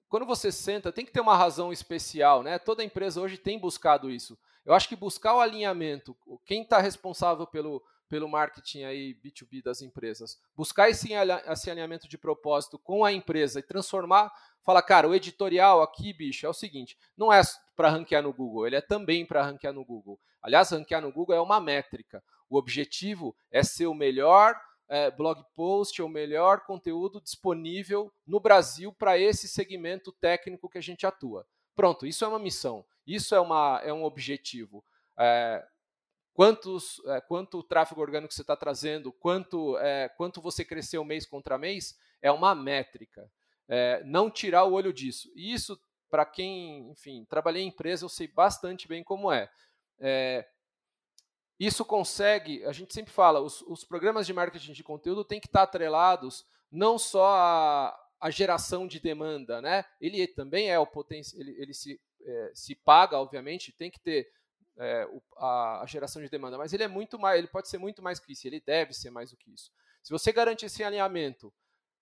quando você senta, tem que ter uma razão especial, né? Toda empresa hoje tem buscado isso. Eu acho que buscar o alinhamento, quem está responsável pelo, pelo marketing aí B2B das empresas, buscar esse, esse alinhamento de propósito com a empresa e transformar, fala, cara, o editorial aqui, bicho, é o seguinte, não é para ranquear no Google, ele é também para ranquear no Google. Aliás, ranquear no Google é uma métrica. O objetivo é ser o melhor é, blog post, o melhor conteúdo disponível no Brasil para esse segmento técnico que a gente atua. Pronto, isso é uma missão, isso é, uma, é um objetivo. É, quantos, é, quanto tráfego orgânico você está trazendo, quanto, é, quanto você cresceu mês contra mês, é uma métrica. É, não tirar o olho disso. E isso, para quem, enfim, trabalhei em empresa, eu sei bastante bem como é. Isso consegue, a gente sempre fala, os, os, programas de marketing de conteúdo têm que estar atrelados não só a, a geração de demanda, né? Ele também é o potencial, ele, ele se, se paga, obviamente, tem que ter é, a, a, geração de demanda, mas ele é muito mais, ele pode ser muito mais que isso, ele deve ser mais do que isso. Se você garante esse alinhamento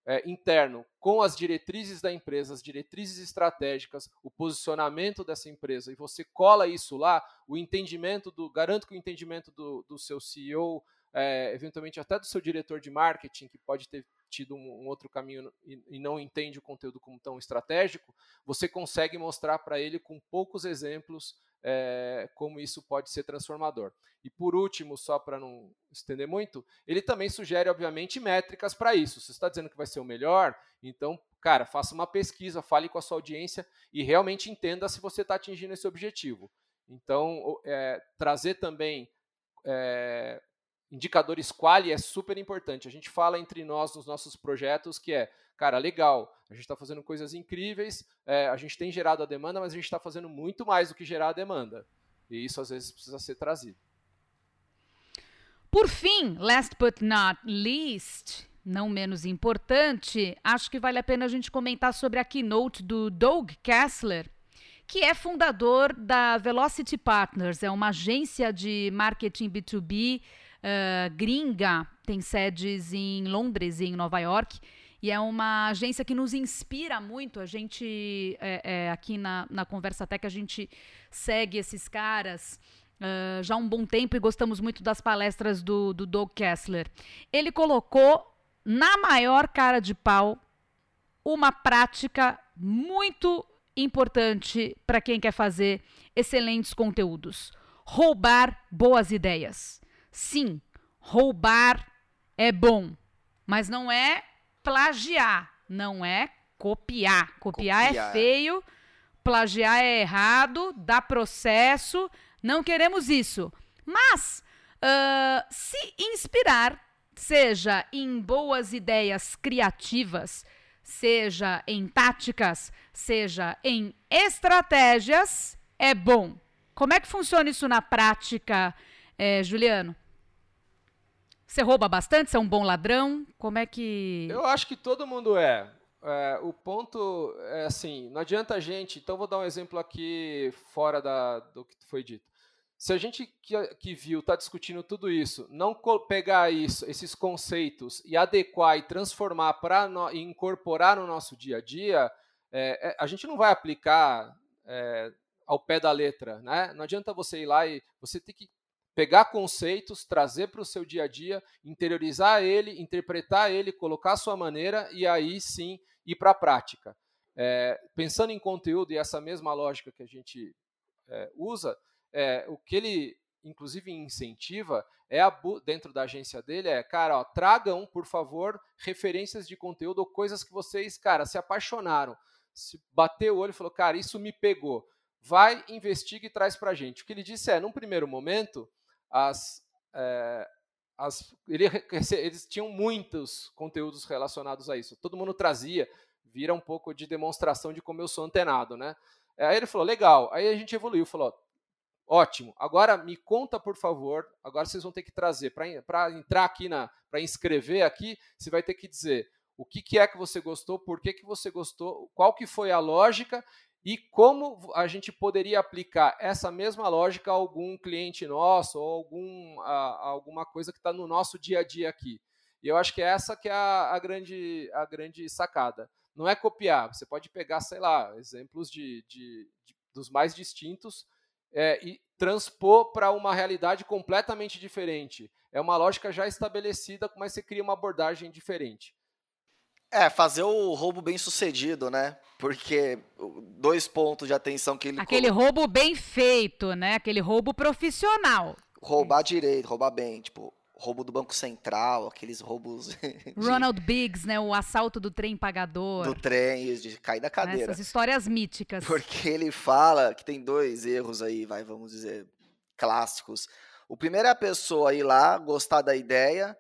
é, interno com as diretrizes da empresa, as diretrizes estratégicas, o posicionamento dessa empresa, e você cola isso lá, o entendimento do, garanto que o entendimento do, do seu CEO, é, eventualmente até do seu diretor de marketing, que pode ter tido um, um outro caminho e, e, não entende o conteúdo como tão estratégico, você consegue mostrar para ele com poucos exemplos é, como isso pode ser transformador. E por último, só para não estender muito, ele também sugere, obviamente, métricas para isso. Você está dizendo que vai ser o melhor, então, cara, faça uma pesquisa, fale com a sua audiência e realmente entenda se você está atingindo esse objetivo. Então, é, trazer também é, indicadores quali é super importante. A gente fala entre nós nos nossos projetos que é, cara, legal, a gente está fazendo coisas incríveis, é, a gente tem gerado a demanda, mas a gente está fazendo muito mais do que gerar a demanda. E isso às vezes precisa ser trazido.
Por fim, last but not least, não menos importante, acho que vale a pena a gente comentar sobre a keynote do Doug Kessler, que é fundador da Velocity Partners, é uma agência de marketing B2B uh, gringa, tem sedes em Londres e em Nova York. E é uma agência que nos inspira muito. A gente, é, é, aqui na, na Conversa Tech, a gente segue esses caras uh, já há um bom tempo e gostamos muito das palestras do, do Doug Kessler. Ele colocou na maior cara de pau uma prática muito importante para quem quer fazer excelentes conteúdos: roubar boas ideias. Sim, roubar é bom, mas não é plagiar, não é copiar. Copiar, é copiar. é feio, plagiar é errado, dá processo, não queremos isso. Mas uh, se inspirar, seja em boas ideias criativas, seja em táticas, seja em estratégias, é bom. Como é que funciona isso na prática, eh, Juliano? Você rouba bastante? Você é um bom ladrão? Como é que.
Eu acho que todo mundo é. é. o ponto é assim: não adianta a gente. Então, vou dar um exemplo aqui fora da, do que foi dito. Se a gente que, que viu está discutindo tudo isso, não pegar isso, esses conceitos e adequar e transformar para incorporar no nosso dia a dia, é, é, a gente não vai aplicar é, ao pé da letra, né? Não adianta você ir lá e você tem que pegar conceitos, trazer para o seu dia a dia, interiorizar ele, interpretar ele, colocar a sua maneira e aí sim ir para a prática. É, pensando em conteúdo e essa mesma lógica que a gente é, usa, é, o que ele inclusive incentiva é a, dentro da agência dele é, cara, ó, tragam, por favor, referências de conteúdo ou coisas que vocês, cara, se apaixonaram, se bateu o olho e falou, cara, isso me pegou. Vai, investiga e traz para gente. O que ele disse é, num primeiro momento, as, é, as, ele, eles tinham muitos conteúdos relacionados a isso. Todo mundo trazia, vira um pouco de demonstração de como eu sou antenado, né? Aí ele falou, legal. Aí a gente evoluiu, falou, ótimo. Agora me conta, por favor. Agora vocês vão ter que trazer para entrar aqui na, para inscrever aqui, você vai ter que dizer o que, que é que você gostou, por que, que você gostou, qual que foi a lógica e como a gente poderia aplicar essa mesma lógica a algum cliente nosso ou algum, a, alguma coisa que está no nosso dia a dia aqui. E eu acho que essa que é a, a, grande, a grande sacada. Não é copiar, você pode pegar, sei lá, exemplos de, de, de dos mais distintos é, e transpor para uma realidade completamente diferente. É uma lógica já estabelecida, mas você cria uma abordagem diferente.
É, fazer o roubo bem sucedido, né? Porque dois pontos de atenção que ele.
Aquele roubo bem feito, né? Aquele roubo profissional.
Roubar direito, roubar bem. Tipo, roubo do Banco Central, aqueles roubos.
De... Ronald Biggs, né? O assalto do trem pagador.
Do trem, de cair da cadeira.
Essas histórias míticas.
Porque ele fala que tem dois erros aí, vai, vamos dizer, clássicos. O primeiro é a pessoa ir lá, gostar da ideia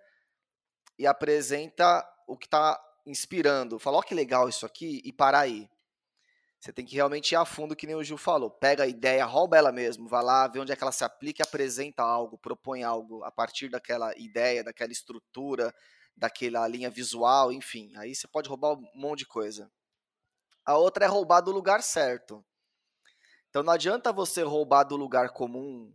e apresenta o que está inspirando, falar, ó que legal isso aqui e parar aí. Você tem que realmente ir a fundo, que nem o Gil falou. Pega a ideia, rouba ela mesmo, vai lá, vê onde é que ela se aplica e apresenta algo, propõe algo a partir daquela ideia, daquela estrutura, daquela linha visual, enfim. Aí você pode roubar um monte de coisa. A outra é roubar do lugar certo. Então não adianta você roubar do lugar comum,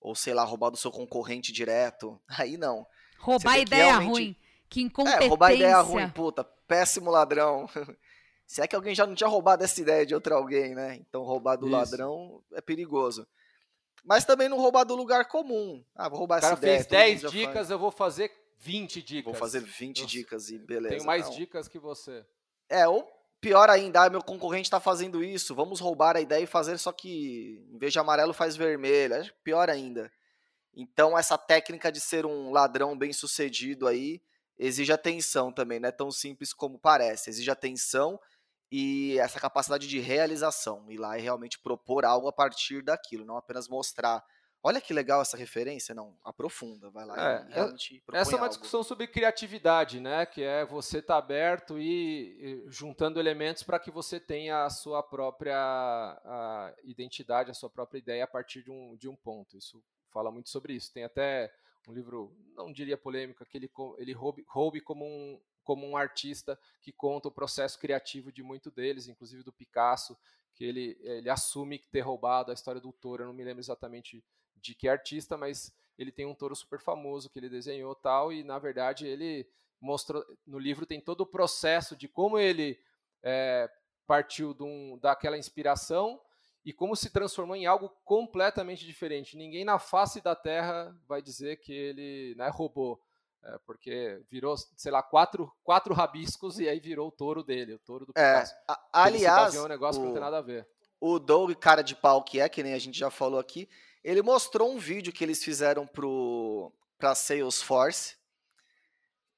ou sei lá, roubar do seu concorrente direto. Aí não.
Roubar ideia realmente... ruim. Que incompetência.
É, roubar ideia ruim, puta. Péssimo ladrão. Se é que alguém já não tinha roubado essa ideia de outro alguém, né? Então roubar do Isso. ladrão é perigoso. Mas também não roubar do lugar comum. Ah, vou roubar essa ideia.
O cara fez 10 dicas, faz. eu vou fazer 20 dicas.
Vou fazer 20 eu, dicas e beleza.
Tenho mais não. dicas que você.
É, ou pior ainda, ah, meu concorrente está fazendo isso, vamos roubar a ideia e fazer só que em vez de amarelo faz vermelho. É pior ainda. Então essa técnica de ser um ladrão bem sucedido aí exige atenção também, não é tão simples como parece. Exige atenção e essa capacidade de realização, ir lá e realmente propor algo a partir daquilo, não apenas mostrar. Olha que legal essa referência, não, aprofunda, vai lá
é, realmente Essa é uma algo. discussão sobre criatividade, né, que é você estar tá aberto e, e, juntando elementos para que você tenha a sua própria a identidade, a sua própria ideia a partir de um, de um ponto. Isso fala muito sobre isso. Tem até um livro, não diria polêmico, que ele, ele roube, roube como um, como um artista que conta o processo criativo de muito deles, inclusive do Picasso, que ele, ele assume ter roubado a história do touro. Eu não me lembro exatamente de que artista, mas ele tem um touro super famoso que ele desenhou tal, e na verdade ele mostrou. No livro tem todo o processo de como ele é, partiu um, daquela inspiração e como se transformou em algo completamente diferente. Ninguém na face da Terra vai dizer que ele né, roubou. É, porque virou, sei lá, quatro, quatro rabiscos e aí virou o touro dele, o touro do
é, Picasso. É, a, aliás,
um negócio o, que não tem nada a ver.
O Doug, cara de pau que é, que nem a gente já falou aqui, ele mostrou um vídeo que eles fizeram para Salesforce,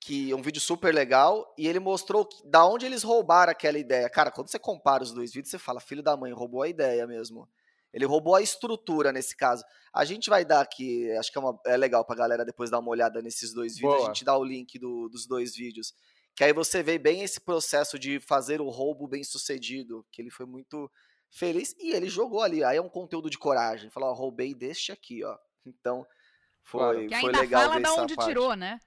que é um vídeo super legal, e ele mostrou da onde eles roubaram aquela ideia. Cara, quando você compara os dois vídeos, você fala, filho da mãe, roubou a ideia mesmo. Ele roubou a estrutura nesse caso. A gente vai dar aqui, acho que é, uma, é legal pra galera depois dar uma olhada nesses dois vídeos. Boa. A gente dá o link do, dos dois vídeos. Que aí você vê bem esse processo de fazer o roubo bem sucedido. Que ele foi muito feliz e ele jogou ali. Aí é um conteúdo de coragem. Falou, ó, roubei deste aqui, ó. Então, foi,
claro.
foi legal
fala
ver
da onde parte. tirou, né?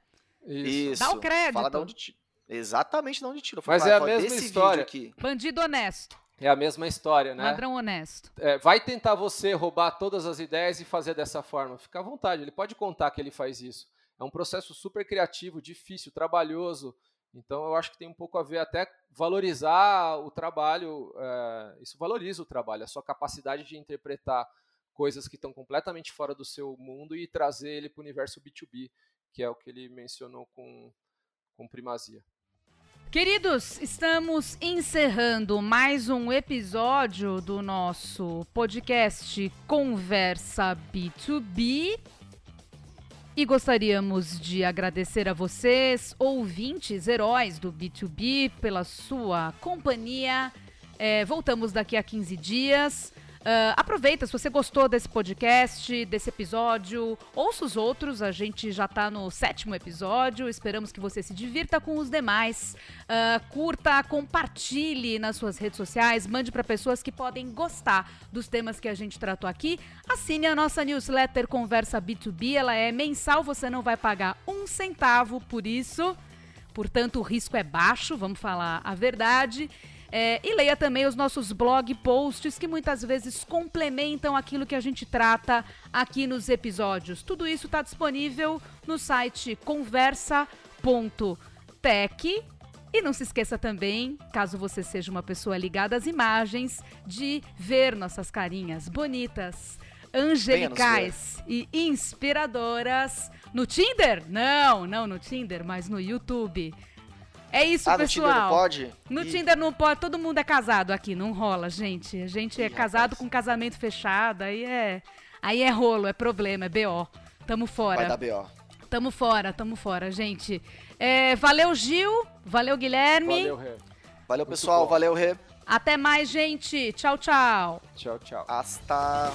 Isso.
Dá o crédito.
Fala da onde Exatamente de onde.
Foi Mas é a mesma história.
Aqui. Bandido honesto.
É a mesma história, né?
Ladrão honesto.
É, vai tentar você roubar todas as ideias e fazer dessa forma. Fica à vontade, ele pode contar que ele faz isso. É um processo super criativo, difícil, trabalhoso. Então eu acho que tem um pouco a ver até valorizar o trabalho. É, isso valoriza o trabalho, a sua capacidade de interpretar coisas que estão completamente fora do seu mundo e trazer ele para o universo B2B, que é o que ele mencionou com, com primazia.
Queridos, estamos encerrando mais um episódio do nosso podcast Conversa B2B. E gostaríamos de agradecer a vocês, ouvintes, heróis do B2B, pela sua companhia. É, voltamos daqui a 15 dias. Uh, aproveita, se você gostou desse podcast, desse episódio, ouça os outros. A gente já está no sétimo episódio. Esperamos que você se divirta com os demais. Uh, curta, compartilhe nas suas redes sociais, mande para pessoas que podem gostar dos temas que a gente tratou aqui. Assine a nossa newsletter Conversa B2B. Ela é mensal, você não vai pagar um centavo por isso. Portanto, o risco é baixo, vamos falar a verdade. É, e leia também os nossos blog posts que muitas vezes complementam aquilo que a gente trata aqui nos episódios. Tudo isso está disponível no site conversa.tech. E não se esqueça também, caso você seja uma pessoa ligada às imagens, de ver nossas carinhas bonitas, angelicais e inspiradoras no Tinder? Não, não no Tinder, mas no YouTube. É isso,
ah,
pessoal.
No Tinder não pode?
No e... Tinder não pode. Todo mundo é casado aqui, não rola, gente. A gente é casado rapaz. com casamento fechado, aí é. Aí é rolo, é problema, é BO. Tamo fora.
Vai dar BO.
Tamo fora, tamo fora, gente. É, valeu, Gil. Valeu, Guilherme.
Valeu, Rê.
Valeu, pessoal. Valeu, Rê.
Até mais, gente. Tchau, tchau.
Tchau, tchau.
Hasta.